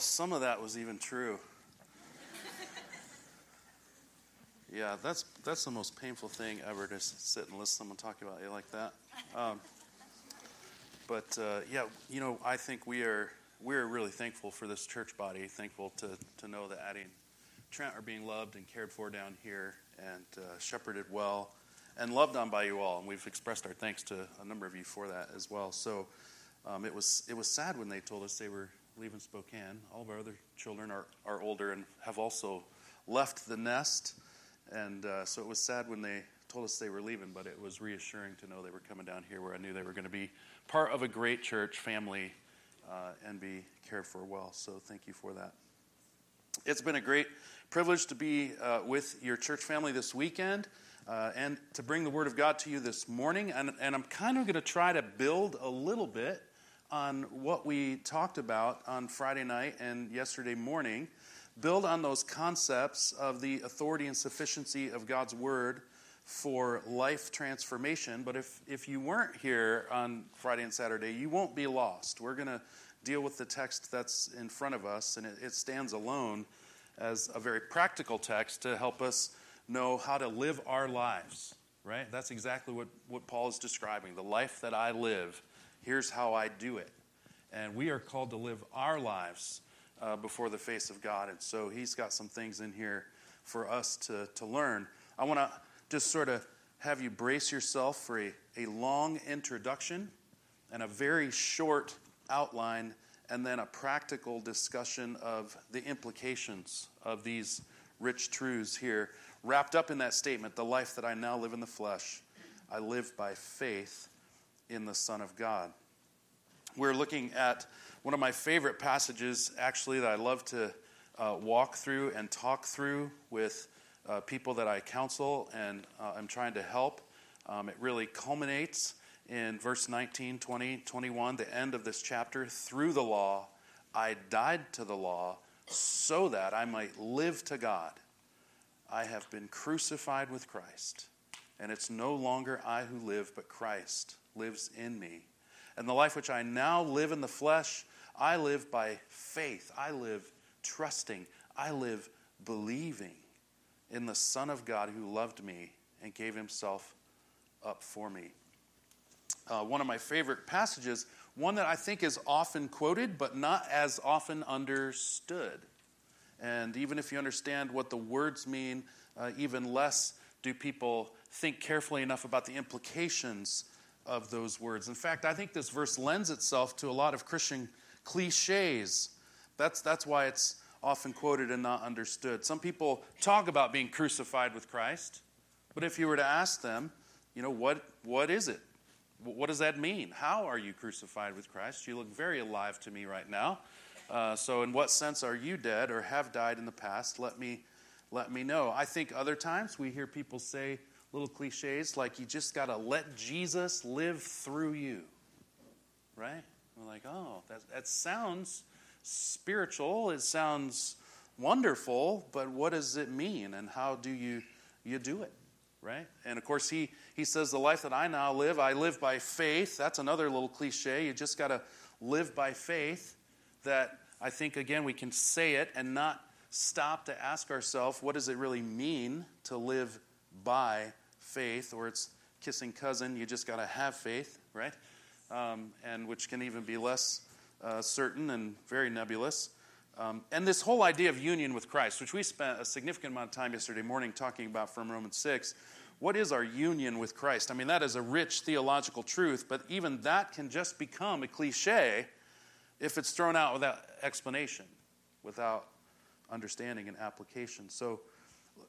some of that was even true. yeah, that's that's the most painful thing ever to sit and listen to someone talk about you like that. Um, but uh, yeah, you know, I think we are we're really thankful for this church body. Thankful to to know that Addie and Trent are being loved and cared for down here and uh, shepherded well and loved on by you all. And we've expressed our thanks to a number of you for that as well. So um, it was it was sad when they told us they were leaving Spokane. All of our other children are, are older and have also left the nest. And uh, so it was sad when they told us they were leaving, but it was reassuring to know they were coming down here where I knew they were going to be part of a great church family uh, and be cared for well. So thank you for that. It's been a great privilege to be uh, with your church family this weekend. Uh, and to bring the Word of God to you this morning. And, and I'm kind of going to try to build a little bit on what we talked about on Friday night and yesterday morning, build on those concepts of the authority and sufficiency of God's Word for life transformation. But if, if you weren't here on Friday and Saturday, you won't be lost. We're going to deal with the text that's in front of us, and it, it stands alone as a very practical text to help us know how to live our lives, right? That's exactly what, what Paul is describing. The life that I live Here's how I do it. And we are called to live our lives uh, before the face of God. And so he's got some things in here for us to, to learn. I want to just sort of have you brace yourself for a, a long introduction and a very short outline, and then a practical discussion of the implications of these rich truths here. Wrapped up in that statement, the life that I now live in the flesh, I live by faith in the Son of God. We're looking at one of my favorite passages, actually, that I love to uh, walk through and talk through with uh, people that I counsel and uh, I'm trying to help. Um, it really culminates in verse 19, 20, 21, the end of this chapter. Through the law, I died to the law so that I might live to God. I have been crucified with Christ, and it's no longer I who live, but Christ lives in me. And the life which I now live in the flesh, I live by faith. I live trusting. I live believing in the Son of God who loved me and gave himself up for me. Uh, one of my favorite passages, one that I think is often quoted, but not as often understood. And even if you understand what the words mean, uh, even less do people think carefully enough about the implications of those words. In fact, I think this verse lends itself to a lot of Christian cliches. That's, that's why it's often quoted and not understood. Some people talk about being crucified with Christ, but if you were to ask them, you know, what, what is it? What does that mean? How are you crucified with Christ? You look very alive to me right now. Uh, so, in what sense are you dead or have died in the past? Let me, let me know. I think other times we hear people say, little cliches like you just got to let Jesus live through you. Right? We're like, oh, that, that sounds spiritual. It sounds wonderful, but what does it mean and how do you, you do it? Right? And of course, he, he says, The life that I now live, I live by faith. That's another little cliche. You just got to live by faith. That I think, again, we can say it and not stop to ask ourselves, what does it really mean to live by faith, or it's kissing cousin, you just got to have faith, right? Um, and which can even be less uh, certain and very nebulous. Um, and this whole idea of union with Christ, which we spent a significant amount of time yesterday morning talking about from Romans 6. What is our union with Christ? I mean, that is a rich theological truth, but even that can just become a cliche if it's thrown out without explanation, without understanding and application. So,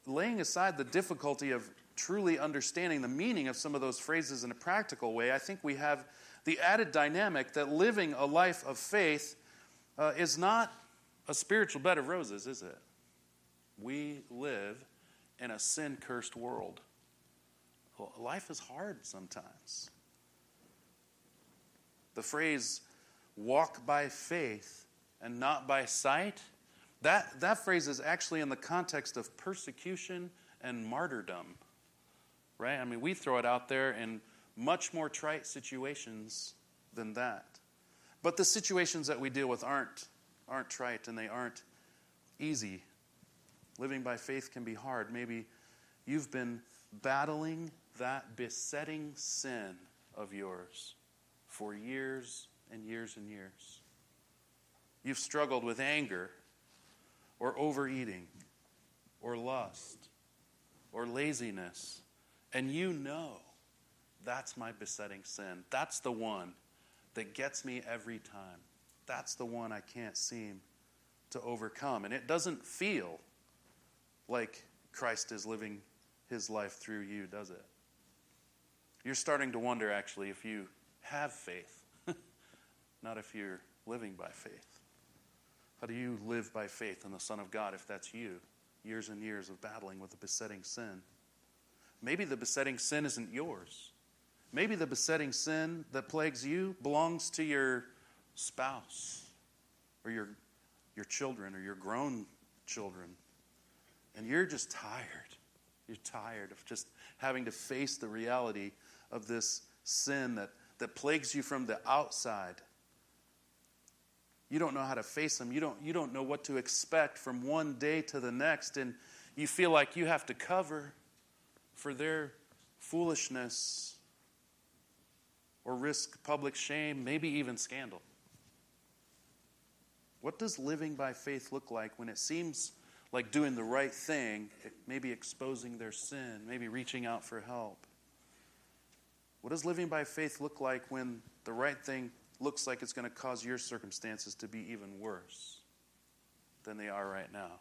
laying aside the difficulty of truly understanding the meaning of some of those phrases in a practical way, I think we have the added dynamic that living a life of faith uh, is not a spiritual bed of roses, is it? We live in a sin cursed world. life is hard sometimes. The phrase, walk by faith and not by sight, that, that phrase is actually in the context of persecution and martyrdom right? I mean, we throw it out there in much more trite situations than that. But the situations that we deal with aren't aren't trite and they aren't easy. Living by faith can be hard. Maybe you've been battling that besetting sin of yours for years and years and years. You've struggled with anger or overeating or lust or laziness, and you know that's my besetting sin. That's the one that gets me every time. That's the one I can't seem to overcome. And it doesn't feel like Christ is living his life through you, does it? You're starting to wonder, actually, if you have faith, not if you're living by faith. How do you live by faith in the Son of God if that's you? Years and years of battling with a besetting sin. Maybe the besetting sin isn't yours. Maybe the besetting sin that plagues you belongs to your spouse or your, your children or your grown children. And you're just tired. You're tired of just having to face the reality of this sin that, that plagues you from the outside. You don't know how to face them. You don't, you don't know what to expect from one day to the next. And you feel like you have to cover for their foolishness or risk public shame, maybe even scandal. What does living by faith look like when it seems like doing the right thing, maybe exposing their sin, maybe reaching out for help? What does living by faith look like when the right thing looks like it's going to cause your circumstances to be even worse than they are right now?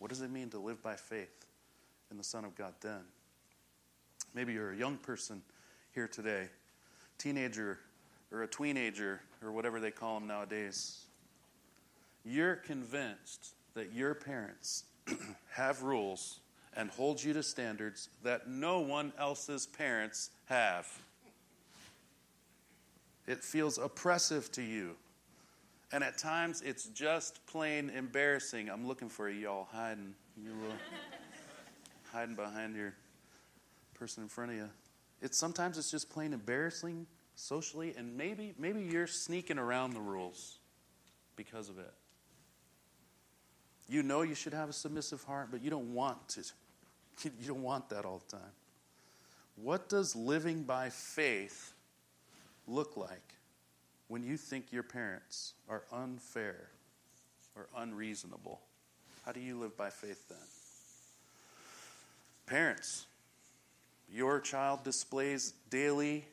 What does it mean to live by faith in the Son of God then? Maybe you're a young person here today teenager or a tweenager or whatever they call them nowadays, you're convinced that your parents have rules and hold you to standards that no one else's parents have. It feels oppressive to you. And at times it's just plain embarrassing. I'm looking for you, y'all hiding. You hiding behind your person in front of you. It's sometimes it's just plain embarrassing socially, and maybe maybe you're sneaking around the rules because of it. You know you should have a submissive heart, but you don't want to. You don't want that all the time. What does living by faith look like when you think your parents are unfair or unreasonable? How do you live by faith then? Parents, your child displays daily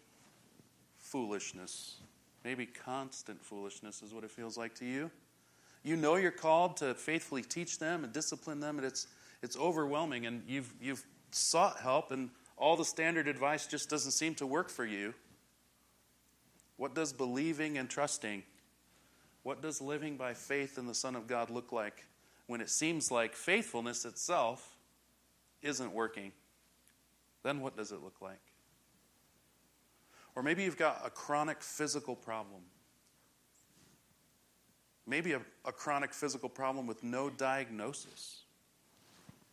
foolishness. Maybe constant foolishness is what it feels like to you. You know you're called to faithfully teach them and discipline them, and it's, it's overwhelming, and you've, you've sought help, and all the standard advice just doesn't seem to work for you. What does believing and trusting, what does living by faith in the Son of God look like when it seems like faithfulness itself isn't working? Then what does it look like? Or maybe you've got a chronic physical problem. Maybe a, a chronic physical problem with no diagnosis,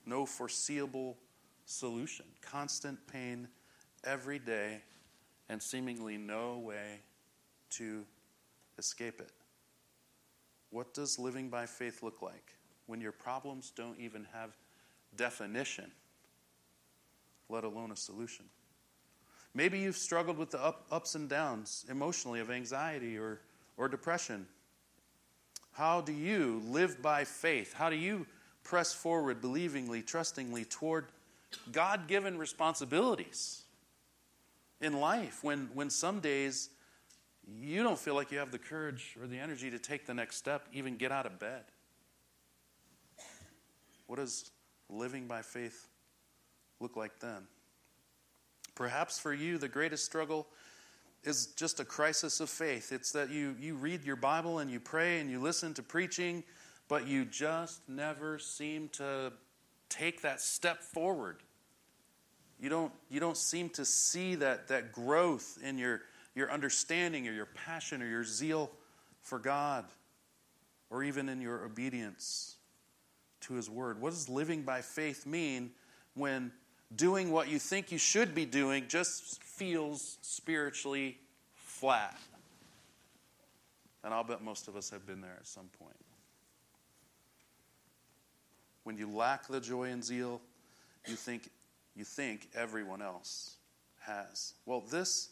no foreseeable solution, constant pain every day, and seemingly no way to escape it. What does living by faith look like when your problems don't even have definition? Let alone a solution. Maybe you've struggled with the up, ups and downs emotionally of anxiety or, or depression. How do you live by faith? How do you press forward believingly, trustingly toward God given responsibilities in life when, when some days you don't feel like you have the courage or the energy to take the next step, even get out of bed? What does living by faith look like then? Perhaps for you, the greatest struggle is just a crisis of faith. It's that you, you read your Bible and you pray and you listen to preaching, but you just never seem to take that step forward. You don't, you don't seem to see that, that growth in your, your understanding or your passion or your zeal for God or even in your obedience to His Word. What does living by faith mean when doing what you think you should be doing just feels spiritually flat. And I'll bet most of us have been there at some point. When you lack the joy and zeal, you think, you think everyone else has. Well, this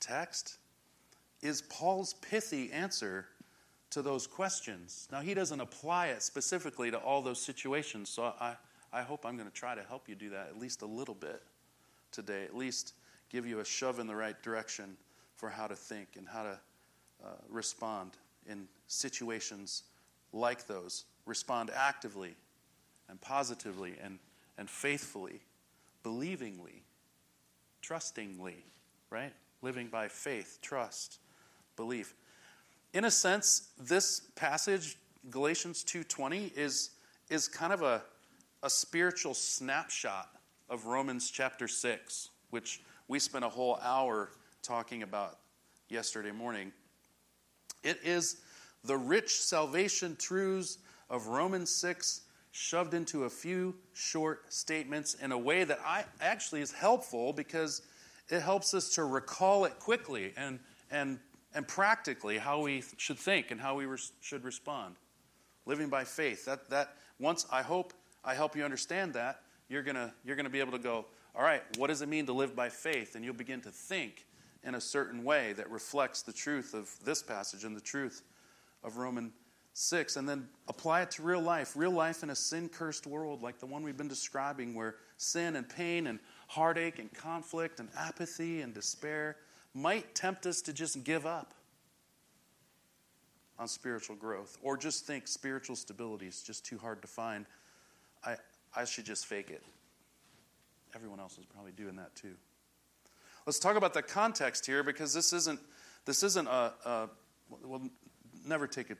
text is Paul's pithy answer to those questions. Now, he doesn't apply it specifically to all those situations, so I, I hope I'm going to try to help you do that at least a little bit today, at least give you a shove in the right direction for how to think and how to uh, respond in situations like those. Respond actively and positively and, and faithfully, believingly, trustingly, right? Living by faith, trust, belief. In a sense, this passage, Galatians 2.20, is, is kind of a, a spiritual snapshot of Romans chapter 6, which we spent a whole hour talking about yesterday morning. It is the rich salvation truths of Romans 6 shoved into a few short statements in a way that I actually is helpful because it helps us to recall it quickly and and and practically how we should think and how we res- should respond. Living by faith. That that once I hope I help you understand that, you're gonna you're gonna be able to go, all right, what does it mean to live by faith? And you'll begin to think in a certain way that reflects the truth of this passage and the truth of Roman 6 and then apply it to real life. Real life in a sin cursed world like the one we've been describing, where sin and pain and heartache and conflict and apathy and despair might tempt us to just give up on spiritual growth or just think spiritual stability is just too hard to find. I, I should just fake it. Everyone else is probably doing that too. Let's talk about the context here because this isn't this isn't a, a we'll never take it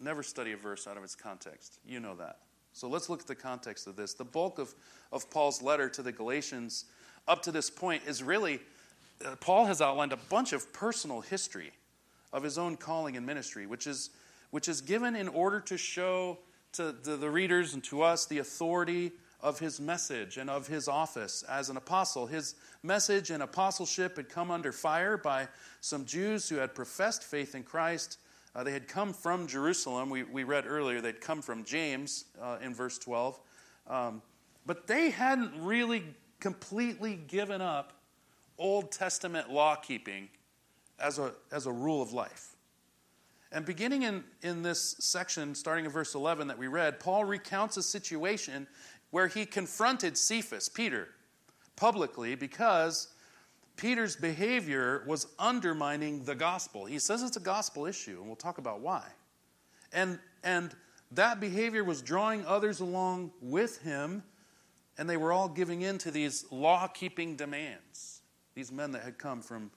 never study a verse out of its context. You know that. So let's look at the context of this. The bulk of, of Paul's letter to the Galatians up to this point is really, uh, Paul has outlined a bunch of personal history of his own calling and ministry, which is, which is given in order to show to the, readers and to us the authority of his message and of his office as an apostle. His message and apostleship had come under fire by some Jews who had professed faith in Christ uh, they had come from Jerusalem. We, we read earlier they'd come from James uh, in verse 12. Um, but they hadn't really completely given up Old Testament law keeping as a, as a rule of life. And beginning in, in this section, starting in verse 11 that we read, Paul recounts a situation where he confronted Cephas, Peter, publicly because Peter's behavior was undermining the gospel. He says it's a gospel issue, and we'll talk about why. And, and that behavior was drawing others along with him, and they were all giving in to these law keeping demands. These men that had come from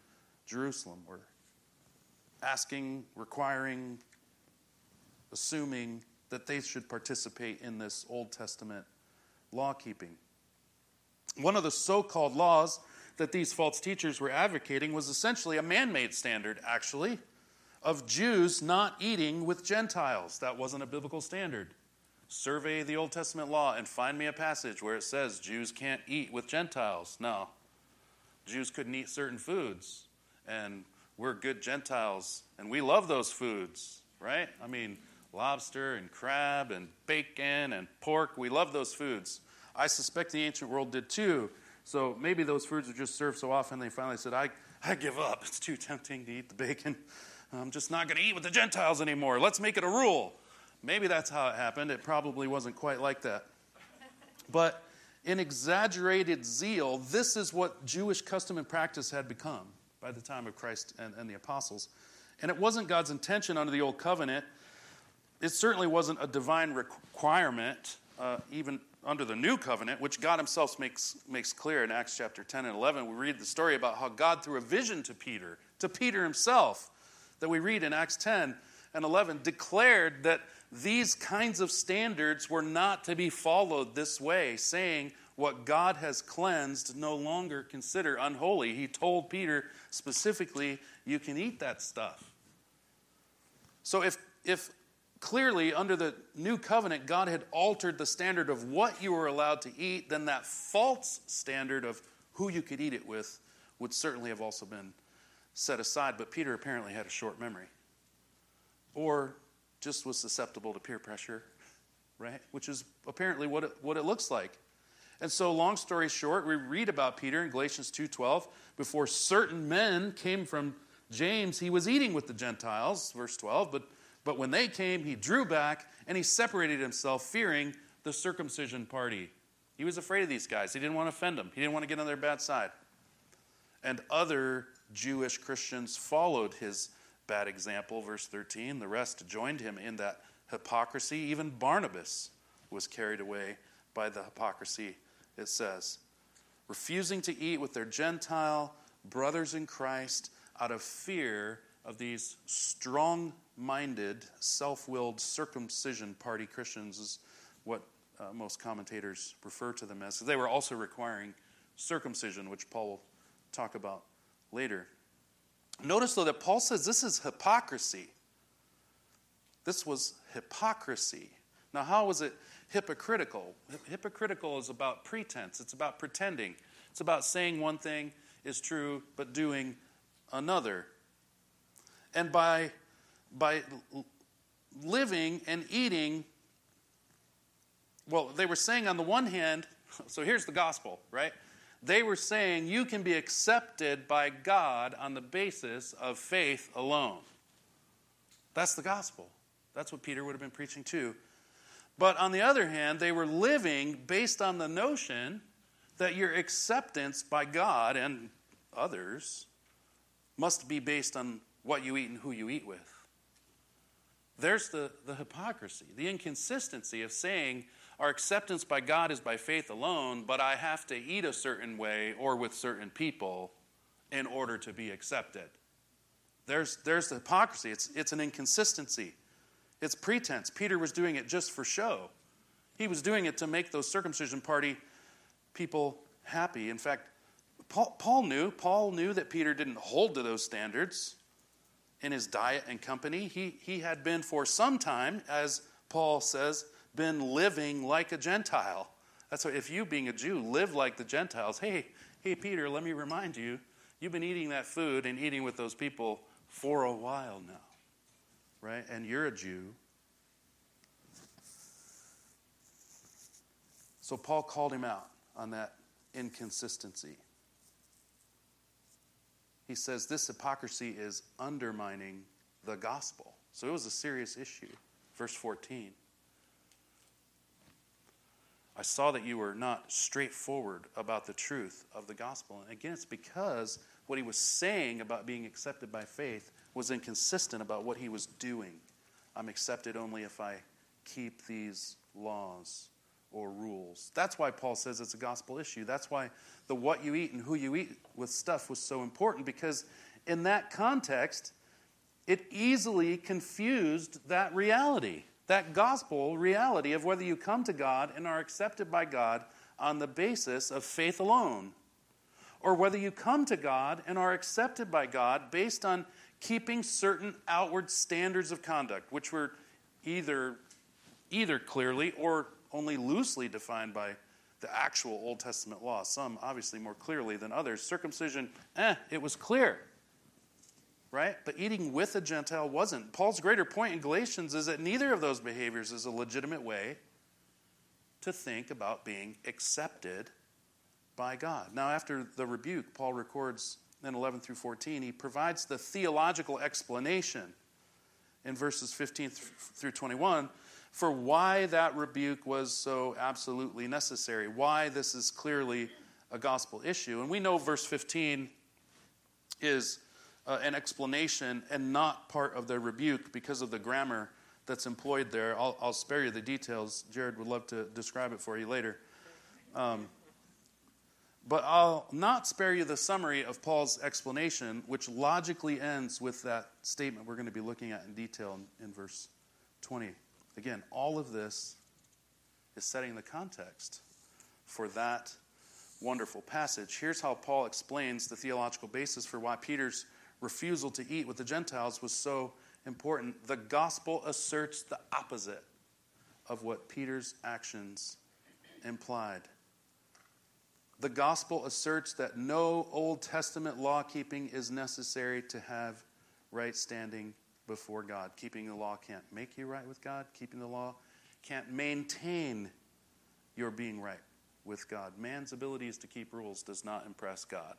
Jerusalem were asking, requiring, assuming that they should participate in this Old Testament law keeping. One of the so called laws that these false teachers were advocating was essentially a man made standard, actually, of Jews not eating with Gentiles. That wasn't a biblical standard. Survey the Old Testament law and find me a passage where it says Jews can't eat with Gentiles. No. Jews couldn't eat certain foods. And we're good Gentiles, and we love those foods, right? I mean, lobster and crab and bacon and pork, we love those foods. I suspect the ancient world did too. So maybe those foods are just served so often they finally said, I, I give up. It's too tempting to eat the bacon. I'm just not going to eat with the Gentiles anymore. Let's make it a rule. Maybe that's how it happened. It probably wasn't quite like that. But in exaggerated zeal, this is what Jewish custom and practice had become by the time of Christ and, and the apostles. And it wasn't God's intention under the Old Covenant. It certainly wasn't a divine requirement, uh, even under the new covenant, which God himself makes, makes clear in Acts chapter 10 and 11. We read the story about how God, through a vision to Peter, to Peter himself, that we read in Acts 10 and 11, declared that these kinds of standards were not to be followed this way, saying, What God has cleansed, no longer consider unholy. He told Peter specifically, You can eat that stuff. So if, if clearly, under the new covenant, God had altered the standard of what you were allowed to eat, then that false standard of who you could eat it with would certainly have also been set aside. But Peter apparently had a short memory. or just was susceptible to peer pressure, right? Which is apparently what it, what it looks like. And so, long story short, we read about Peter in Galatians 2:12. Before certain men came from James, he was eating with the Gentiles, verse 12. But, but when they came, he drew back and he separated himself, fearing the circumcision party. He was afraid of these guys. He didn't want to offend them, he didn't want to get on their bad side. And other Jewish Christians followed his bad example, verse 13. The rest joined him in that hypocrisy. Even Barnabas was carried away by the hypocrisy, it says. Refusing to eat with their Gentile brothers in Christ out of fear of these strong minded, self willed circumcision party Christians, is what uh, most commentators refer to them as. They were also requiring circumcision, which Paul will talk about later. Notice, though, that Paul says this is hypocrisy. This was hypocrisy. Now, how was it hypocritical? Hypocritical is about pretense, it's about pretending, it's about saying one thing is true, but doing another. And by, by living and eating, well, they were saying on the one hand, so here's the gospel, right? They were saying you can be accepted by God on the basis of faith alone. That's the gospel. That's what Peter would have been preaching too. But on the other hand, they were living based on the notion that your acceptance by God and others must be based on what you eat and who you eat with. There's the, the hypocrisy, the inconsistency of saying our acceptance by God is by faith alone, but I have to eat a certain way or with certain people in order to be accepted. There's, there's the hypocrisy. It's, it's an inconsistency, it's pretense. Peter was doing it just for show. He was doing it to make those circumcision party people happy. In fact, Paul, Paul knew. Paul knew that Peter didn't hold to those standards in his diet and company. He, he had been for some time, as Paul says, been living like a Gentile. That's why if you, being a Jew, live like the Gentiles, hey, hey, Peter, let me remind you, you've been eating that food and eating with those people for a while now, right? And you're a Jew. So Paul called him out on that inconsistency he says this hypocrisy is undermining the gospel. So it was a serious issue. Verse 14. I saw that you were not straightforward about the truth of the gospel. And again, it's because what he was saying about being accepted by faith was inconsistent about what he was doing. I'm accepted only if I keep these laws or rules. That's why Paul says it's a gospel issue. That's why the what you eat and who you eat with stuff was so important because in that context, it easily confused that reality, that gospel reality of whether you come to God and are accepted by God on the basis of faith alone, or whether you come to God and are accepted by God based on keeping certain outward standards of conduct, which were either either clearly or only loosely defined by the actual Old Testament law, some obviously more clearly than others. Circumcision, eh, it was clear. Right? But eating with a Gentile wasn't. Paul's greater point in Galatians is that neither of those behaviors is a legitimate way to think about being accepted by God. Now, after the rebuke, Paul records in 11 through 14, he provides the theological explanation in verses 15 through 21 for why that rebuke was so absolutely necessary, why this is clearly a gospel issue. And we know verse 15 is uh, an explanation and not part of the rebuke because of the grammar that's employed there. I'll, I'll, spare you the details. Jared would love to describe it for you later. Um, but I'll not spare you the summary of Paul's explanation, which logically ends with that statement we're going to be looking at in detail in, in verse 20. Again, all of this is setting the context for that wonderful passage. Here's how Paul explains the theological basis for why Peter's refusal to eat with the Gentiles was so important. The gospel asserts the opposite of what Peter's actions implied. The gospel asserts that no Old Testament law keeping is necessary to have right standing before God. Keeping the law can't make you right with God. Keeping the law can't maintain your being right with God. Man's abilities to keep rules does not impress God.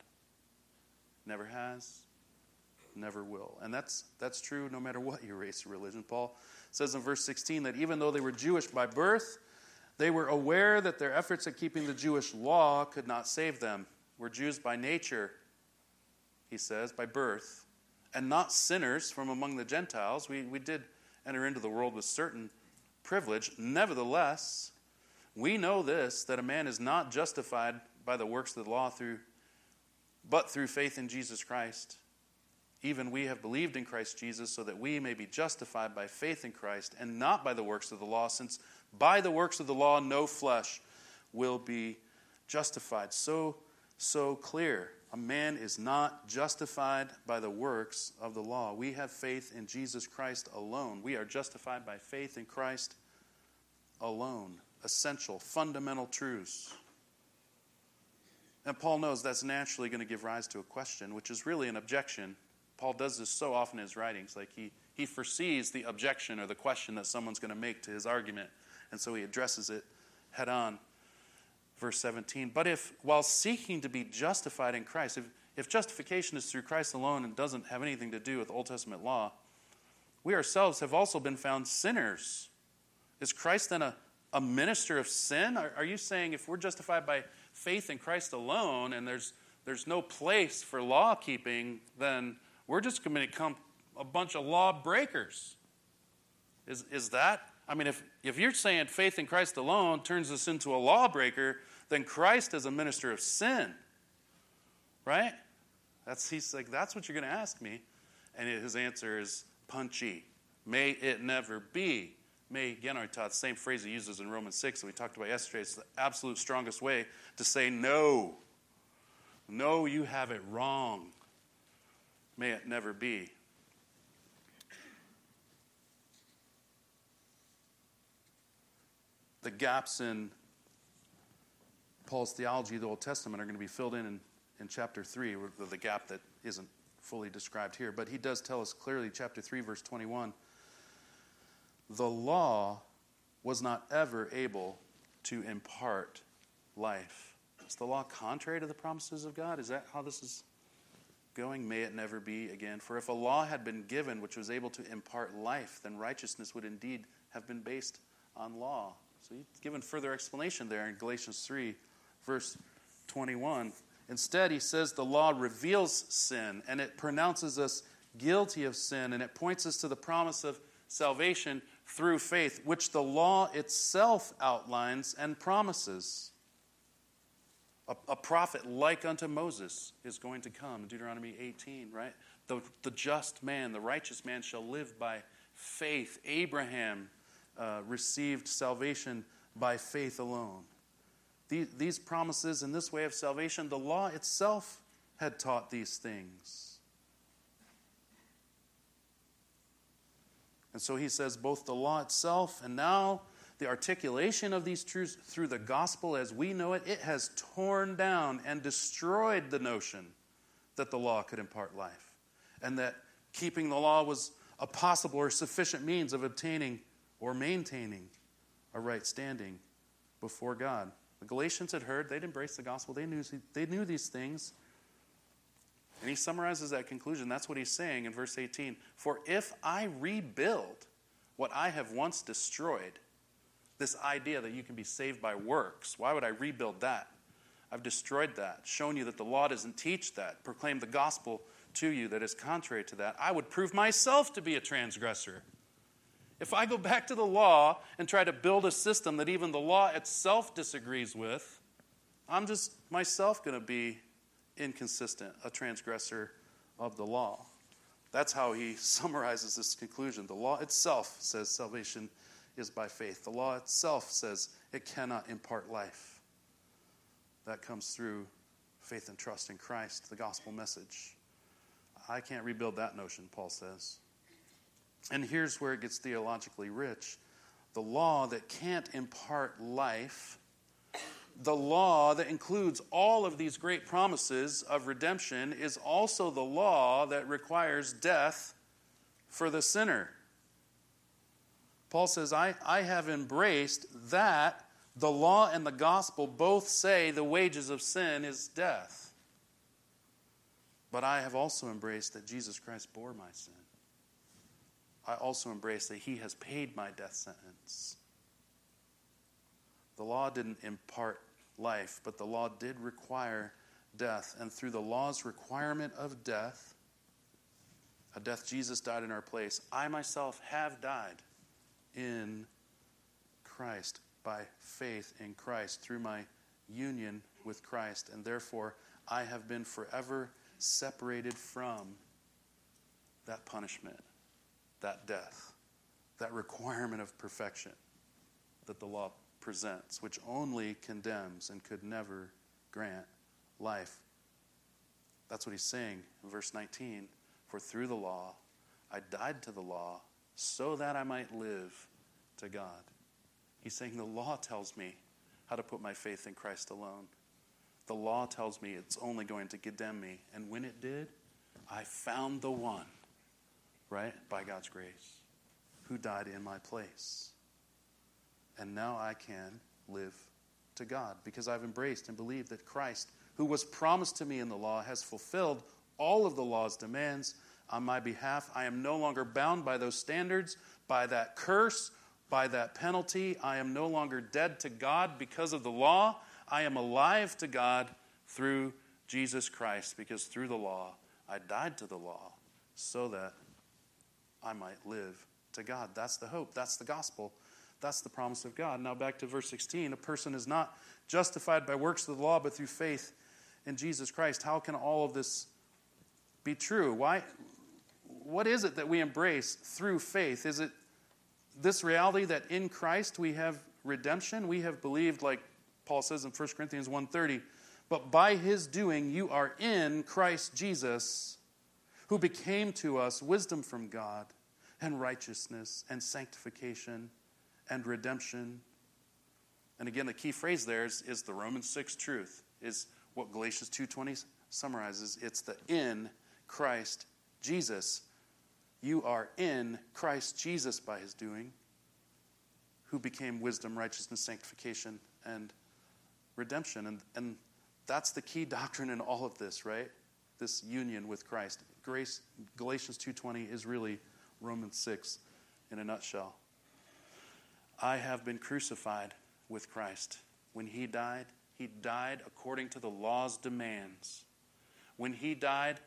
Never has, never will. And that's, that's true no matter what your race or religion. Paul says in verse 16 that even though they were Jewish by birth, they were aware that their efforts at keeping the Jewish law could not save them. We're Jews by nature, he says, by birth, and not sinners from among the Gentiles. We, we did enter into the world with certain privilege. Nevertheless, we know this that a man is not justified by the works of the law through but through faith in Jesus Christ. Even we have believed in Christ Jesus so that we may be justified by faith in Christ and not by the works of the law, since by the works of the law no flesh will be justified. So, so clear. A man is not justified by the works of the law. We have faith in Jesus Christ alone. We are justified by faith in Christ alone. Essential, fundamental truths. And Paul knows that's naturally going to give rise to a question, which is really an objection. Paul does this so often in his writings. Like he, he foresees the objection or the question that someone's going to make to his argument. And so he addresses it head on. Verse 17. But if, while seeking to be justified in Christ, if, if justification is through Christ alone and doesn't have anything to do with Old Testament law, we ourselves have also been found sinners. Is Christ then a, a minister of sin? Are, are you saying if we're justified by faith in Christ alone and there's, there's no place for law keeping, then we're just going to become a bunch of law breakers. Is, is that? I mean, if, if you're saying faith in Christ alone turns us into a lawbreaker, then Christ is a minister of sin. Right? That's, he's like, that's what you're going to ask me. And his answer is punchy. May it never be taught the same phrase he uses in Romans 6 that we talked about yesterday. It's the absolute strongest way to say no. No, you have it wrong. May it never be. The gaps in Paul's theology of the Old Testament are going to be filled in in, in chapter 3, the gap that isn't fully described here. But he does tell us clearly, chapter 3, verse 21 the law was not ever able to impart life. Is the law contrary to the promises of God? Is that how this is going? May it never be again. For if a law had been given which was able to impart life, then righteousness would indeed have been based on law. So he's given further explanation there in Galatians 3, verse 21. Instead, he says the law reveals sin and it pronounces us guilty of sin and it points us to the promise of salvation through faith, which the law itself outlines and promises. A, a, prophet like unto Moses is going to come, Deuteronomy 18, right? The, the just man, the righteous man shall live by faith. Abraham uh, received salvation by faith alone. These, these promises and this way of salvation, the law itself had taught these things. And so he says both the law itself and now the articulation of these truths through the gospel as we know it, it has torn down and destroyed the notion that the law could impart life and that keeping the law was a possible or sufficient means of obtaining or maintaining a right standing before God. The Galatians had heard, they'd embraced the gospel, they knew, they knew these things, and he summarizes that conclusion. That's what he's saying in verse 18. For if I rebuild what I have once destroyed, this idea that you can be saved by works, why would I rebuild that? I've destroyed that, shown you that the law doesn't teach that, proclaimed the gospel to you that is contrary to that. I would prove myself to be a transgressor. If I go back to the law and try to build a system that even the law itself disagrees with, I'm just myself going to be inconsistent, a transgressor of the law. That's how he summarizes this conclusion. The law itself says salvation is by faith. The law itself says it cannot impart life. That comes through faith and trust in Christ, the gospel message. I can't rebuild that notion, Paul says. And here's where it gets theologically rich. The law that can't impart life the law that includes all of these great promises of redemption is also the law that requires death for the sinner. Paul says, I, I have embraced that the law and the gospel both say the wages of sin is death. But I have also embraced that Jesus Christ bore my sin. I also embrace that he has paid my death sentence. The law didn't impart life, but the law did require death. And through the law's requirement of death, a death Jesus died in our place, I myself have died in Christ by faith in Christ through my union with Christ. And therefore, I have been forever separated from that punishment, that death, that requirement of perfection that the law presents, which only condemns and could never grant life. That's what he's saying in verse 19. For through the law, I died to the law so that I might live to God. He's saying the law tells me how to put my faith in Christ alone. The law tells me it's only going to condemn me. And when it did, I found the one, right, by God's grace, who died in my place. And now I can live to God because I've embraced and believed that Christ, who was promised to me in the law, has fulfilled all of the law's demands on my behalf. I am no longer bound by those standards, by that curse, by that penalty. I am no longer dead to God because of the law. I am alive to God through Jesus Christ because through the law, I died to the law so that I might live to God. That's the hope. That's the gospel. That's the promise of God. Now, back to verse 16. A person is not justified by works of the law, but through faith in Jesus Christ. How can all of this be true? Why? What is it that we embrace through faith? Is it this reality that in Christ we have redemption? We have believed, like Paul says in 1 Corinthians 1:30, but by his doing you are in Christ Jesus, who became to us wisdom from God and righteousness and sanctification and redemption. And again, the key phrase there is, is the Romans 6 truth, is what Galatians 2.20 summarizes. It's the in Christ Jesus. You are in Christ Jesus by his doing, who became wisdom, righteousness, sanctification, and redemption. And, and that's the key doctrine in all of this, right? This union with Christ. Grace, Galatians 2.20 is really Romans 6 in a nutshell. I have been crucified with Christ. When he died, he died according to the law's demands. When he died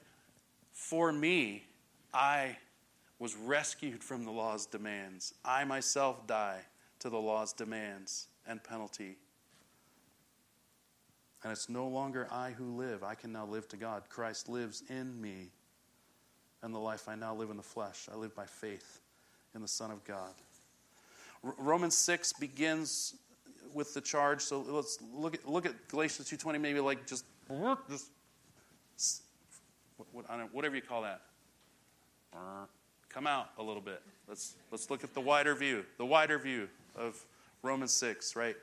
for me, I was rescued from the law's demands. I myself die to the law's demands and penalty and it's no longer I who live. I can now live to God. Christ lives in me. And the life I now live in the flesh, I live by faith in the Son of God. R- Romans 6 begins with the charge. So let's look at, look at Galatians 2.20, maybe like just, just whatever you call that. Come out a little bit. Let's, let's look at the wider view, the wider view of Romans 6, right?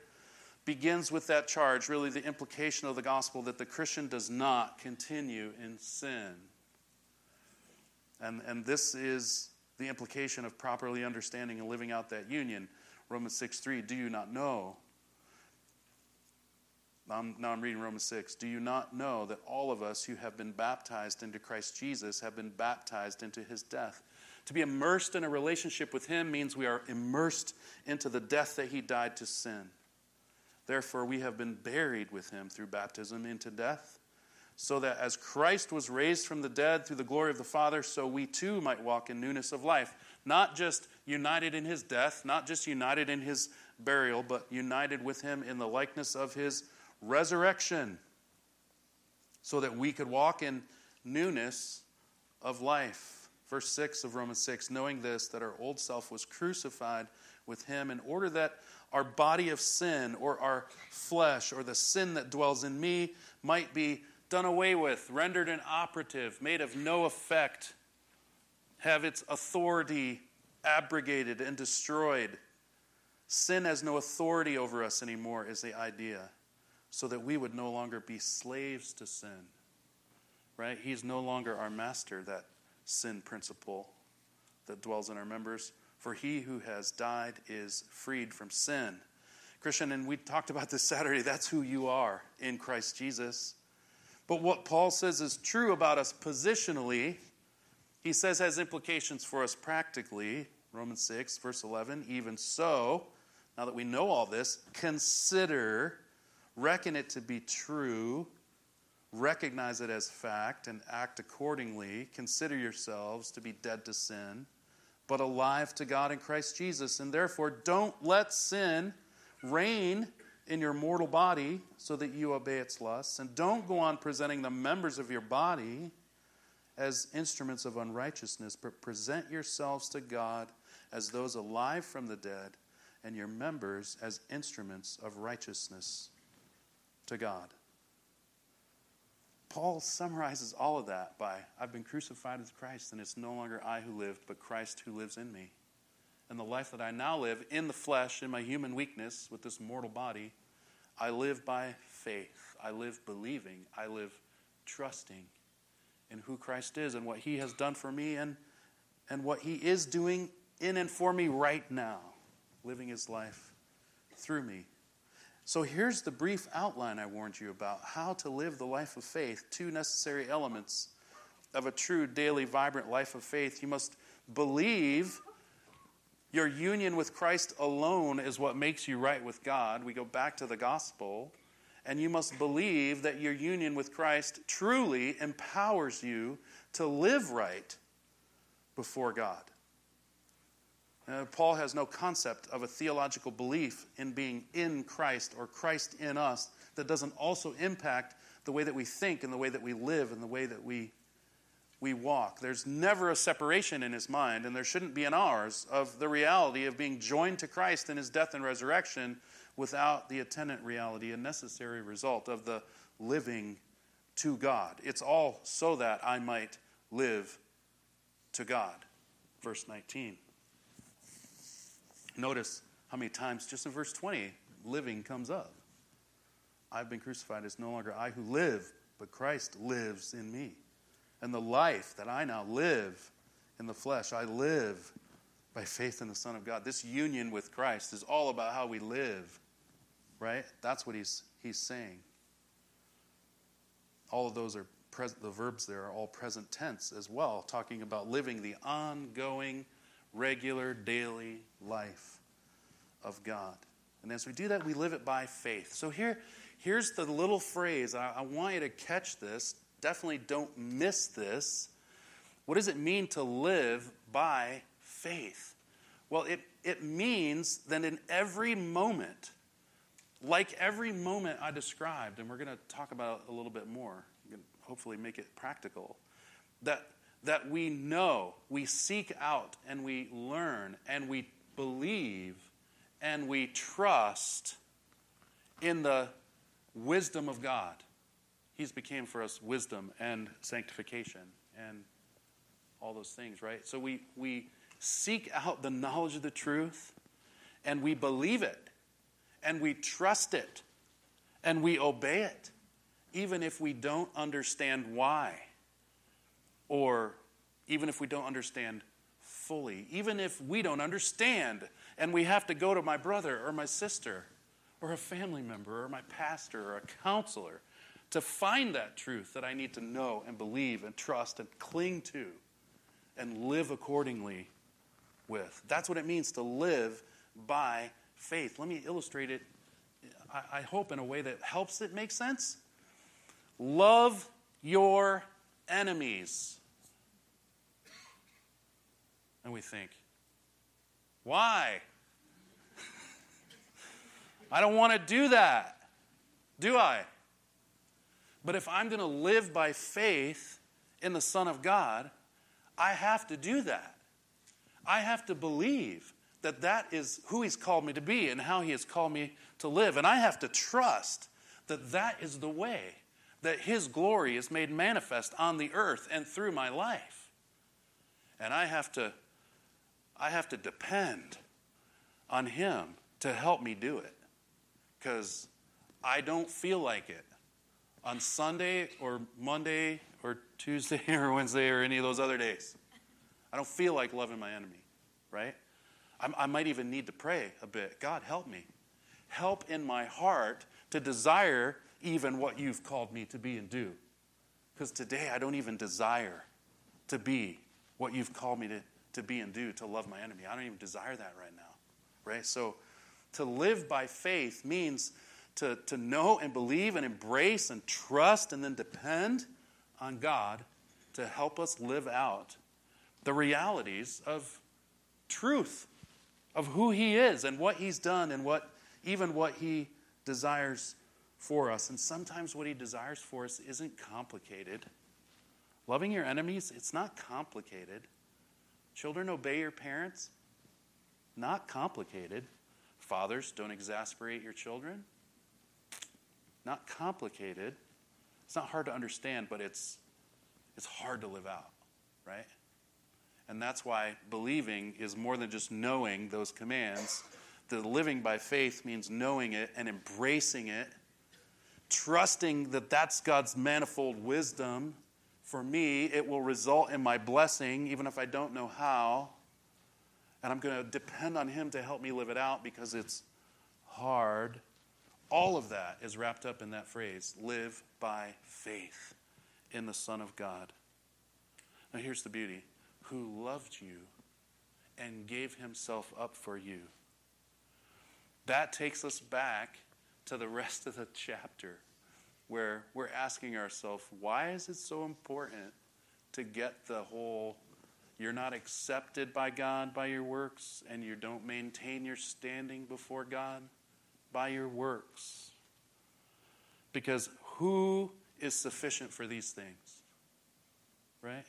begins with that charge, really the implication of the gospel that the Christian does not continue in sin. And, and this is the implication of properly understanding and living out that union. Romans 6 3, do you not know? Now I'm, now I'm reading Romans 6. Do you not know that all of us who have been baptized into Christ Jesus have been baptized into his death? To be immersed in a relationship with him means we are immersed into the death that he died to sin. Therefore, we have been buried with him through baptism into death, so that as Christ was raised from the dead through the glory of the Father, so we too might walk in newness of life. Not just united in his death, not just united in his burial, but united with him in the likeness of his resurrection, so that we could walk in newness of life. Verse 6 of Romans 6 knowing this, that our old self was crucified with him in order that our body of sin or our flesh or the sin that dwells in me might be done away with, rendered inoperative, made of no effect, have its authority abrogated and destroyed. Sin has no authority over us anymore, is the idea, so that we would no longer be slaves to sin. Right? He's no longer our master, that sin principle that dwells in our members. For he who has died is freed from sin. Christian, and we talked about this Saturday, that's who you are in Christ Jesus. But what Paul says is true about us positionally, he says has implications for us practically. Romans 6, verse 11, even so, now that we know all this, consider, reckon it to be true, recognize it as fact, and act accordingly. Consider yourselves to be dead to sin, but alive to God in Christ Jesus. And therefore, don't let sin reign in your mortal body so that you obey its lusts. And don't go on presenting the members of your body as instruments of unrighteousness, but present yourselves to God as those alive from the dead, and your members as instruments of righteousness to God. Paul summarizes all of that by I've been crucified with Christ, and it's no longer I who live, but Christ who lives in me. And the life that I now live in the flesh, in my human weakness, with this mortal body, I live by faith. I live believing. I live trusting in who Christ is and what he has done for me and, and what he is doing in and for me right now, living his life through me. So here's the brief outline I warned you about how to live the life of faith. Two necessary elements of a true, daily, vibrant life of faith. You must believe your union with Christ alone is what makes you right with God. We go back to the gospel. And you must believe that your union with Christ truly empowers you to live right before God. Uh, Paul has no concept of a theological belief in being in Christ or Christ in us that doesn't also impact the way that we think and the way that we live and the way that we, we walk. There's never a separation in his mind, and there shouldn't be in ours, of the reality of being joined to Christ in his death and resurrection without the attendant reality and necessary result of the living to God. It's all so that I might live to God. Verse 19. Notice how many times, just in verse 20, living comes up. I've been crucified. It's no longer I who live, but Christ lives in me. And the life that I now live in the flesh, I live by faith in the Son of God. This union with Christ is all about how we live, right? That's what he's, he's saying. All of those are present, the verbs there are all present tense as well, talking about living the ongoing regular, daily life of God. And as we do that, we live it by faith. So here, here's the little phrase. I, I want you to catch this. Definitely don't miss this. What does it mean to live by faith? Well, it, it means that in every moment, like every moment I described, and we're going to talk about a little bit more, hopefully make it practical, that that we know, we seek out, and we learn, and we believe, and we trust in the wisdom of God. He's became for us wisdom and sanctification and all those things, right? So we, we seek out the knowledge of the truth and we believe it and we trust it and we obey it, even if we don't understand why or even if we don't understand fully, even if we don't understand and we have to go to my brother or my sister or a family member or my pastor or a counselor to find that truth that I need to know and believe and trust and cling to and live accordingly with. That's what it means to live by faith. Let me illustrate it, I, hope, in a way that helps it make sense. Love your enemies. And we think, why? I don't want to do that, do I? But if I'm going to live by faith in the Son of God, I have to do that. I have to believe that that is who He's called me to be and how He has called me to live. And I have to trust that that is the way that His glory is made manifest on the earth and through my life. And I have to, I have to depend on Him to help me do it. Because I don't feel like it on Sunday or Monday or Tuesday or Wednesday or any of those other days. I don't feel like loving my enemy, right? I, I might even need to pray a bit. God, help me. Help in my heart to desire even what you've called me to be and do. Because today I don't even desire to be what you've called me to, to be and do, to love my enemy. I don't even desire that right now, right? So to live by faith means to, to know and believe and embrace and trust and then depend on God to help us live out the realities of truth, of who He is and what He's done and what even what He desires for us. And sometimes what He desires for us isn't complicated. Loving your enemies, it's not complicated. Children, obey your parents. Not complicated. Fathers, don't exasperate your children. Not complicated. It's not hard to understand, but it's, it's hard to live out, right? And that's why believing is more than just knowing those commands. The living by faith means knowing it and embracing it, trusting that that's God's manifold wisdom for me, it will result in my blessing, even if I don't know how. And I'm going to depend on Him to help me live it out because it's hard. All of that is wrapped up in that phrase live by faith in the Son of God. Now, here's the beauty who loved you and gave Himself up for you. That takes us back to the rest of the chapter where we're asking ourselves, why is it so important to get the whole you're not accepted by God by your works and you don't maintain your standing before God by your works? Because who is sufficient for these things? Right?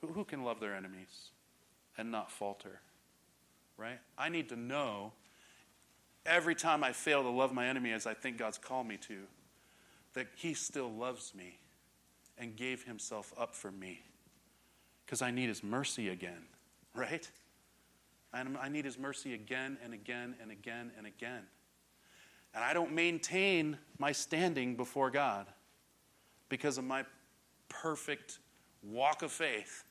Who, who can love their enemies and not falter? Right? I need to know every time I fail to love my enemy as I think God's called me to that He still loves me and gave Himself up for me. Because I need His mercy again, right? I need His mercy again and again and again and again. And I don't maintain my standing before God because of my perfect walk of faith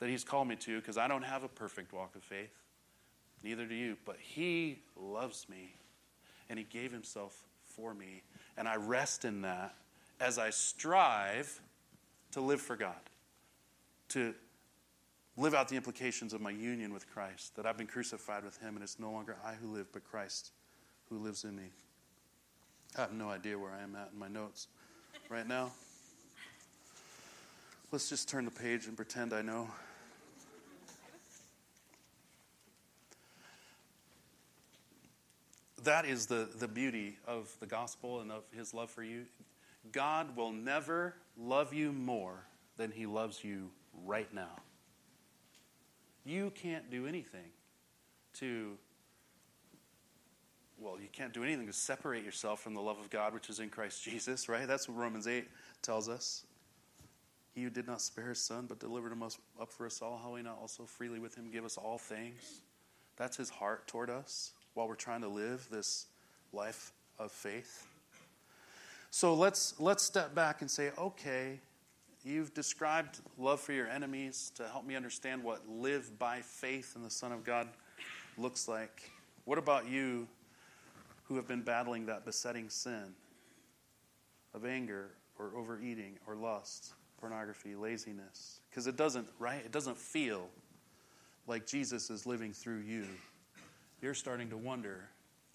that He's called me to, because I don't have a perfect walk of faith. Neither do you. But He loves me, and He gave Himself for me and I rest in that as I strive to live for God, to live out the implications of my union with Christ, that I've been crucified with Him, and it's no longer I who live, but Christ who lives in me. I have no idea where I am at in my notes right now. Let's just turn the page and pretend I know. that is the, the beauty of the gospel and of his love for you. God will never love you more than he loves you right now. You can't do anything to, well, you can't do anything to separate yourself from the love of God which is in Christ Jesus, right? That's what Romans 8 tells us. He who did not spare his son, but delivered him up for us all, how will he not also freely with him give us all things? That's his heart toward us while we're trying to live this life of faith. So let's let's step back and say, okay, you've described love for your enemies to help me understand what live by faith in the Son of God looks like. What about you who have been battling that besetting sin of anger or overeating or lust, pornography, laziness? Because it doesn't, right? It doesn't feel like Jesus is living through you you're starting to wonder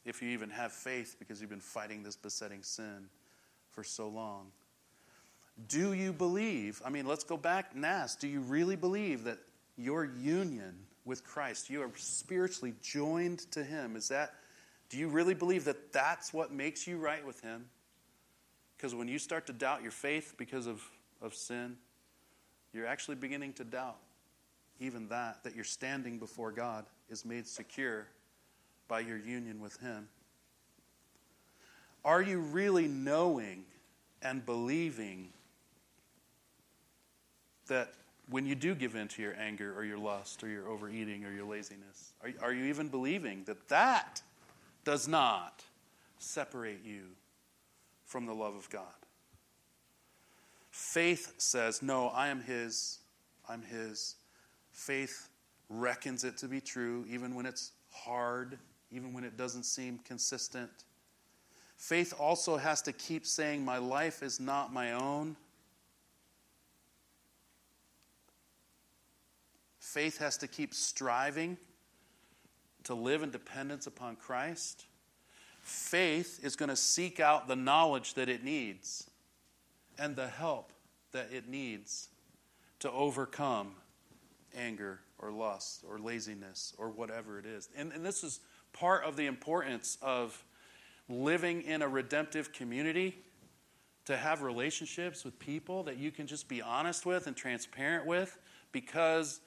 if you even have faith because you've been fighting this besetting sin for so long. Do you believe? I mean, let's go back and ask do you really believe that your union with Christ, you are spiritually joined to Him? Is that, do you really believe that that's what makes you right with Him? Because when you start to doubt your faith because of, of sin, you're actually beginning to doubt even that, that your standing before God is made secure by your union with Him? Are you really knowing and believing that when you do give in to your anger or your lust or your overeating or your laziness, are, are you even believing that that does not separate you from the love of God? Faith says, No, I am His, I'm His, Faith reckons it to be true, even when it's hard, even when it doesn't seem consistent. Faith also has to keep saying, My life is not my own. Faith has to keep striving to live in dependence upon Christ. Faith is going to seek out the knowledge that it needs and the help that it needs to overcome anger or lust or laziness or whatever it is. And, and this is part of the importance of living in a redemptive community to have relationships with people that you can just be honest with and transparent with because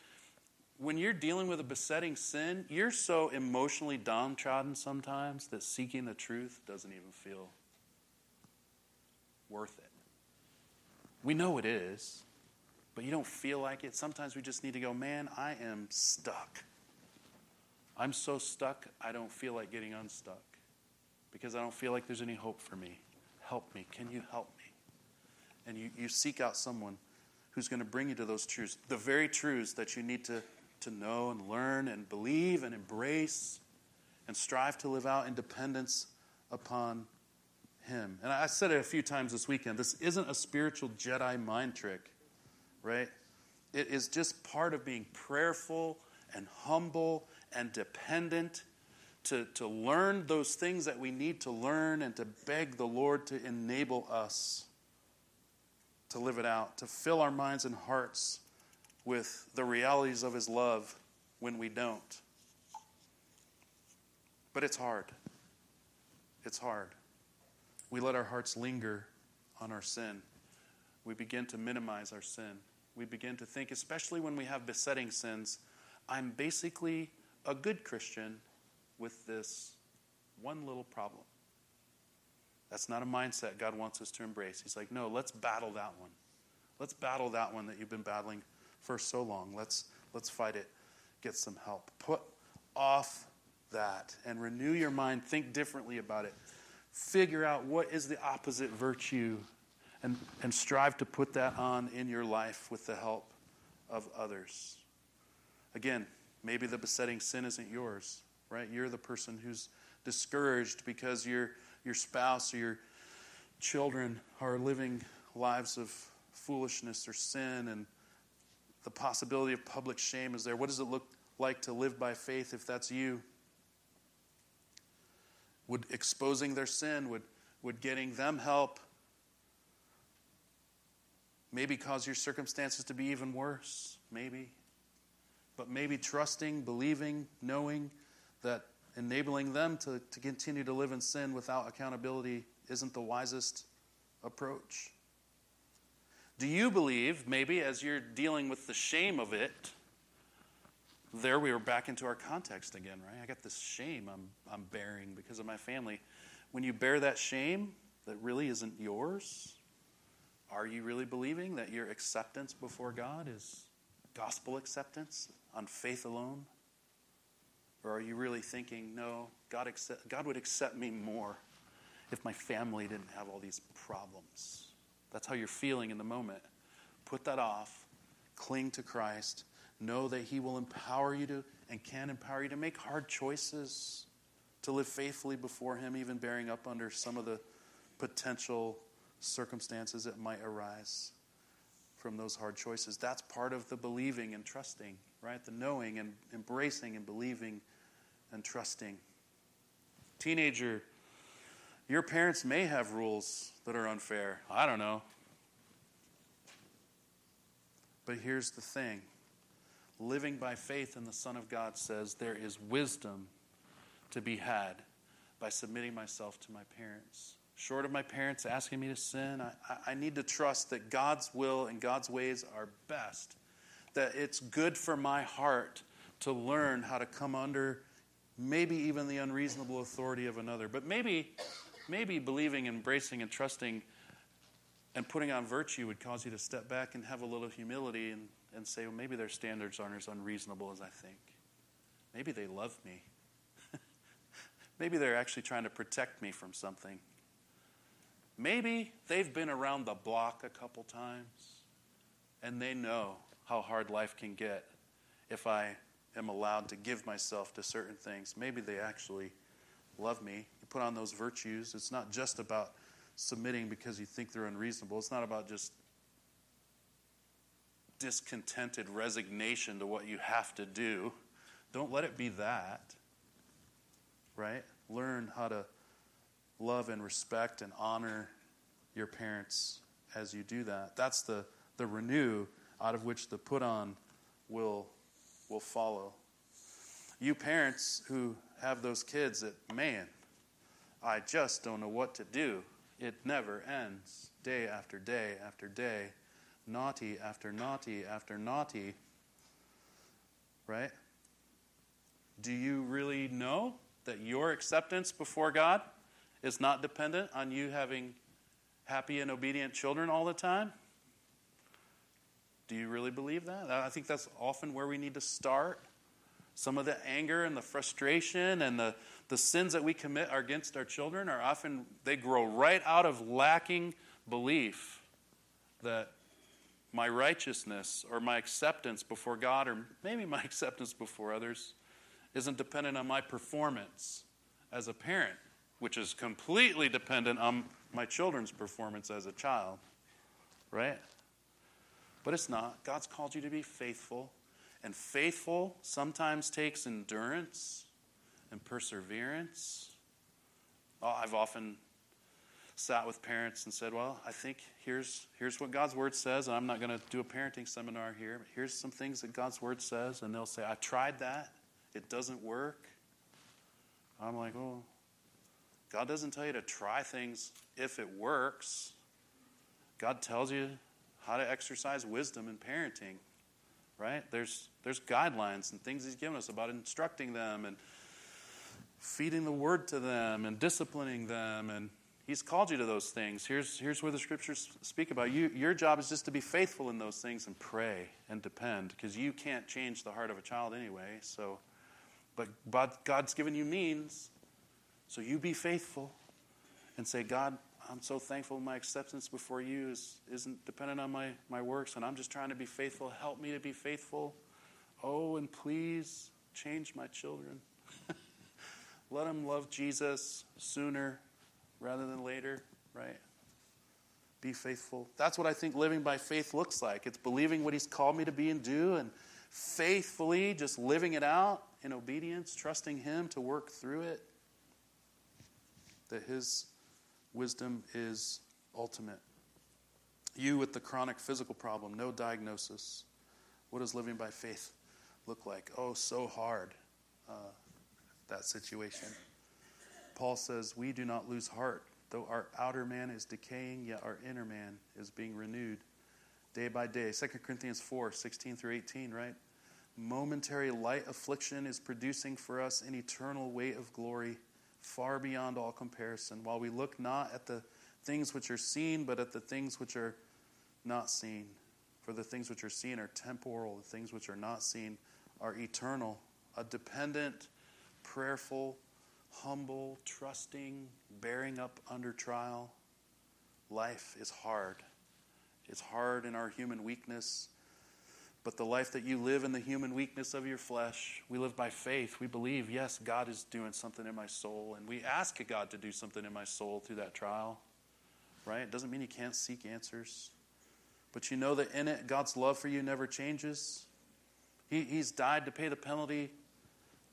when you're dealing with a besetting sin, you're so emotionally downtrodden sometimes that seeking the truth doesn't even feel worth it. We know it is, but you don't feel like it. Sometimes we just need to go, man, I am stuck. I'm so stuck, I don't feel like getting unstuck because I don't feel like there's any hope for me. Help me. Can you help me? And you, you seek out someone who's going to bring you to those truths, the very truths that you need to to know and learn and believe and embrace and strive to live out in dependence upon Him. And I said it a few times this weekend this isn't a spiritual Jedi mind trick, right? It is just part of being prayerful and humble and dependent to, to learn those things that we need to learn and to beg the Lord to enable us to live it out, to fill our minds and hearts with the realities of His love when we don't. But it's hard. It's hard. We let our hearts linger on our sin. We begin to minimize our sin. We begin to think, especially when we have besetting sins, I'm basically a good Christian with this one little problem. That's not a mindset God wants us to embrace. He's like, no, let's battle that one. Let's battle that one that you've been battling for so long. Let's, let's fight it. Get some help. Put off that and renew your mind. Think differently about it. Figure out what is the opposite virtue and, and strive to put that on in your life with the help of others. Again, maybe the besetting sin isn't yours, right? You're the person who's discouraged because your, your spouse or your children are living lives of foolishness or sin and the possibility of public shame is there. What does it look like to live by faith if that's you? Would exposing their sin, would, would getting them help maybe cause your circumstances to be even worse? Maybe. But maybe trusting, believing, knowing that enabling them to, to continue to live in sin without accountability isn't the wisest approach. Do you believe, maybe as you're dealing with the shame of it, there we are back into our context again, right? I got this shame I'm, I'm bearing because of my family. When you bear that shame that really isn't yours, are you really believing that your acceptance before God is gospel acceptance on faith alone? Or are you really thinking, no, God, accept, God would accept me more if my family didn't have all these problems? That's how you're feeling in the moment. Put that off. Cling to Christ. Know that He will empower you to and can empower you to make hard choices, to live faithfully before Him, even bearing up under some of the potential circumstances that might arise from those hard choices. That's part of the believing and trusting, right? The knowing and embracing and believing and trusting. Teenager, your parents may have rules that are unfair. I don't know. But here's the thing living by faith in the Son of God says there is wisdom to be had by submitting myself to my parents. Short of my parents asking me to sin, I, I need to trust that God's will and God's ways are best. That it's good for my heart to learn how to come under maybe even the unreasonable authority of another. But maybe maybe believing, embracing, and trusting and putting on virtue would cause you to step back and have a little humility and, and say, well, maybe their standards aren't as unreasonable as I think. Maybe they love me. maybe they're actually trying to protect me from something. Maybe they've been around the block a couple times and they know how hard life can get. if I am allowed to give myself to certain things. Maybe they actually love me. You put on those virtues. It's not just about submitting because you think they're unreasonable. It's not about just discontented resignation to what you have to do. Don't let it be that. Right? Learn how to love and respect and honor your parents as you do that. That's the, the renew out of which the put on will, will follow. You parents who have those kids that, man, I just don't know what to do. It never ends, day after day after day, naughty after naughty after naughty. Right? Do you really know that your acceptance before God is not dependent on you having happy and obedient children all the time? Do you really believe that? I think that's often where we need to start. Some of the anger and the frustration and the, the sins that we commit are against our children are often, they grow right out of lacking belief that my righteousness or my acceptance before God or maybe my acceptance before others isn't dependent on my performance as a parent, which is completely dependent on my children's performance as a child, right? But it's not. God's called you to be faithful. And faithful sometimes takes endurance and perseverance. Oh, I've often sat with parents and said, Well, I think here's, here's what God's Word says. And I'm not going to do a parenting seminar here, but here's some things that God's Word says. And they'll say, I tried that, it doesn't work. I'm like, Oh, God doesn't tell you to try things if it works. God tells you how to exercise wisdom in parenting, right? There's, there's guidelines and things He's given us about instructing them and feeding the word to them and disciplining them. And He's called you to those things. Here's, here's where the scriptures speak about you. Your job is just to be faithful in those things and pray and depend because you can't change the heart of a child anyway. So, but, God's given you means. So you be faithful and say, God, I'm so thankful my acceptance before you is, isn't dependent on my, my works, and I'm just trying to be faithful. Help me to be faithful. Oh, and please change my children. Let them love Jesus sooner rather than later, right? Be faithful. That's what I think living by faith looks like. It's believing what He's called me to be and do, and faithfully just living it out in obedience, trusting Him to work through it. That His Wisdom is ultimate. You with the chronic physical problem, no diagnosis. What does living by faith look like? Oh, so hard, uh, that situation. Paul says, We do not lose heart. Though our outer man is decaying, yet our inner man is being renewed day by day. 2 Corinthians 4 16 through 18, right? Momentary light affliction is producing for us an eternal weight of glory far beyond all comparison, while we look not at the things which are seen, but at the things which are not seen. For the things which are seen are temporal, the things which are not seen are eternal. A dependent, prayerful, humble, trusting, bearing up under trial. Life is hard. It's hard in our human weakness. But the life that you live in the human weakness of your flesh, we live by faith. We believe, yes, God is doing something in my soul. And we ask God to do something in my soul through that trial, right? It doesn't mean you can't seek answers. But you know that in it, God's love for you never changes. He, he's died to pay the penalty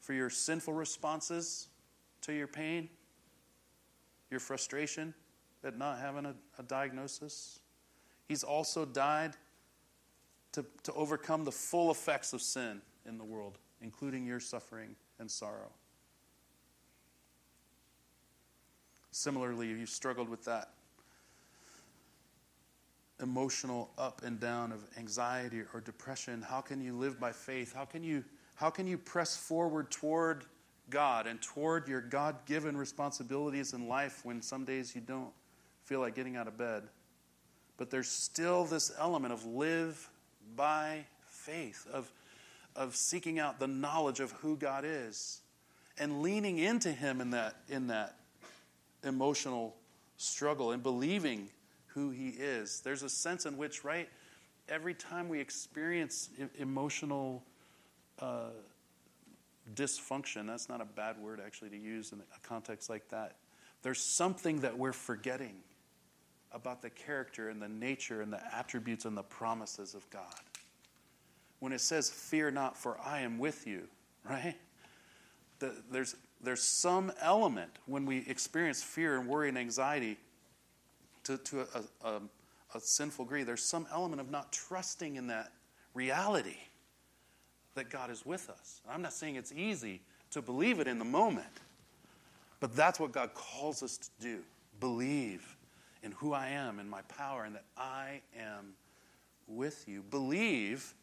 for your sinful responses to your pain, your frustration at not having a, a diagnosis. He's also died to, to overcome the full effects of sin in the world, including your suffering and sorrow. Similarly, you've struggled with that emotional up and down of anxiety or depression, how can you live by faith? How can you, how can you press forward toward God and toward your God given responsibilities in life when some days you don't feel like getting out of bed? But there's still this element of live by faith, of, of seeking out the knowledge of who God is and leaning into Him in that, in that emotional struggle and believing who He is. There's a sense in which, right, every time we experience emotional uh, dysfunction. That's not a bad word actually to use in a context like that. There's something that we're forgetting about the character and the nature and the attributes and the promises of God. When it says, Fear not, for I am with you, right? The, there's, there's some element when we experience fear and worry and anxiety to, to a, a, a sinful degree, there's some element of not trusting in that reality that God is with us. I'm not saying it's easy to believe it in the moment, but that's what God calls us to do believe in who I am and my power and that I am with you. Believe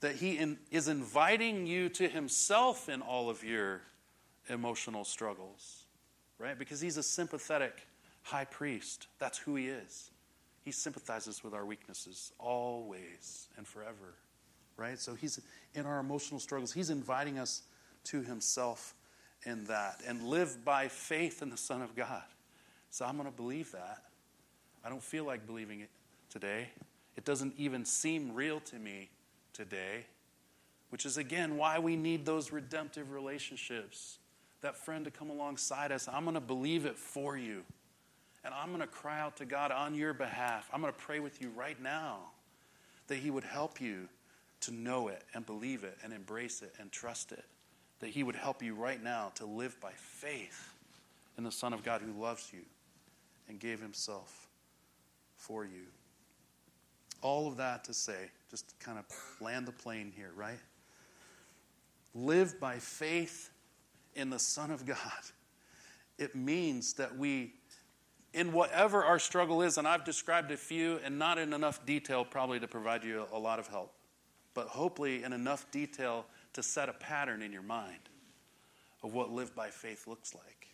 that He in, is inviting you to Himself in all of your emotional struggles, right? Because He's a sympathetic high priest. That's who He is. He sympathizes with our weaknesses always and forever, right? So He's in our emotional struggles, He's inviting us to Himself in that and live by faith in the Son of God. So I'm going to believe that. I don't feel like believing it today. It doesn't even seem real to me today, which is again why we need those redemptive relationships. That friend to come alongside us. I'm going to believe it for you. And I'm going to cry out to God on your behalf. I'm going to pray with you right now that He would help you to know it and believe it and embrace it and trust it. That He would help you right now to live by faith in the Son of God who loves you and gave Himself for you. All of that to say, just to kind of land the plane here, right? Live by faith in the Son of God. It means that we, in whatever our struggle is, and I've described a few and not in enough detail probably to provide you a lot of help, but hopefully in enough detail to set a pattern in your mind of what live by faith looks like.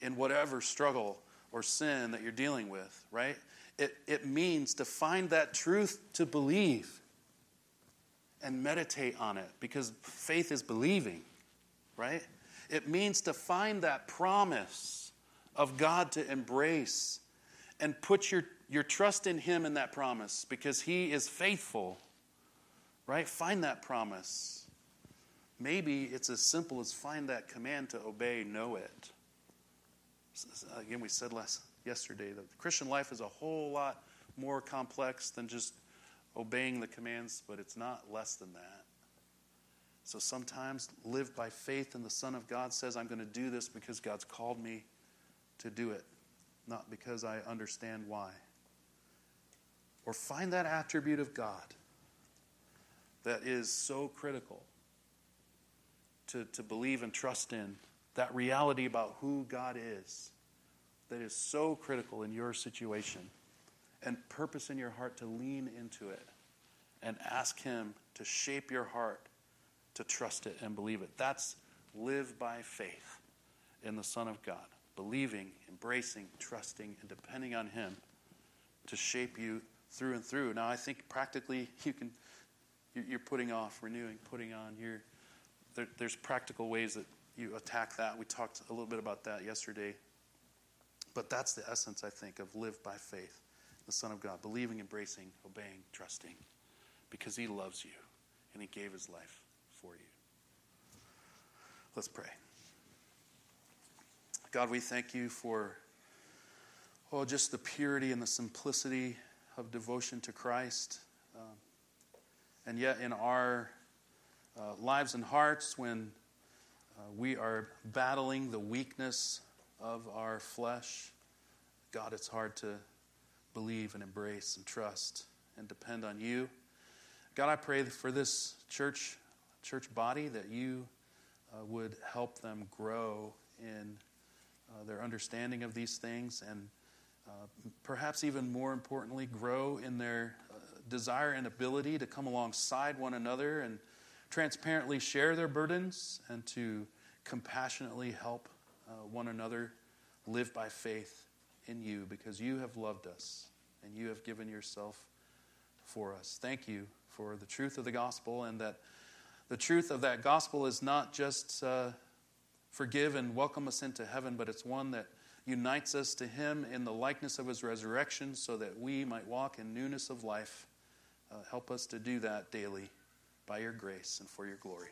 In whatever struggle or sin that you're dealing with, right? It, it means to find that truth to believe and meditate on it because faith is believing, right? It means to find that promise of God to embrace and put your, your trust in Him in that promise because He is faithful, right? Find that promise. Maybe it's as simple as find that command to obey, know it. Again, we said last yesterday. That the Christian life is a whole lot more complex than just obeying the commands, but it's not less than that. So sometimes live by faith and the Son of God says, I'm going to do this because God's called me to do it, not because I understand why. Or find that attribute of God that is so critical to, to believe and trust in, that reality about who God is that is so critical in your situation and purpose in your heart to lean into it and ask Him to shape your heart to trust it and believe it. That's live by faith in the Son of God, believing, embracing, trusting, and depending on Him to shape you through and through. Now, I think practically you can, you're putting off, renewing, putting on. You're, there, there's practical ways that you attack that. We talked a little bit about that yesterday but that's the essence, I think, of live by faith, the Son of God, believing, embracing, obeying, trusting, because He loves you and He gave His life for you. Let's pray. God, we thank you for, oh, just the purity and the simplicity of devotion to Christ. Um, and yet, in our uh, lives and hearts, when uh, we are battling the weakness of our flesh, God, it's hard to believe and embrace and trust and depend on you. God, I pray for this church church body that you uh, would help them grow in uh, their understanding of these things and uh, perhaps even more importantly, grow in their desire and ability to come alongside one another and transparently share their burdens and to compassionately help uh, one another live by faith in you because you have loved us and you have given yourself for us. Thank you for the truth of the gospel and that the truth of that gospel is not just uh, forgive and welcome us into heaven, but it's one that unites us to Him in the likeness of His resurrection so that we might walk in newness of life. Uh, help us to do that daily by your grace and for your glory.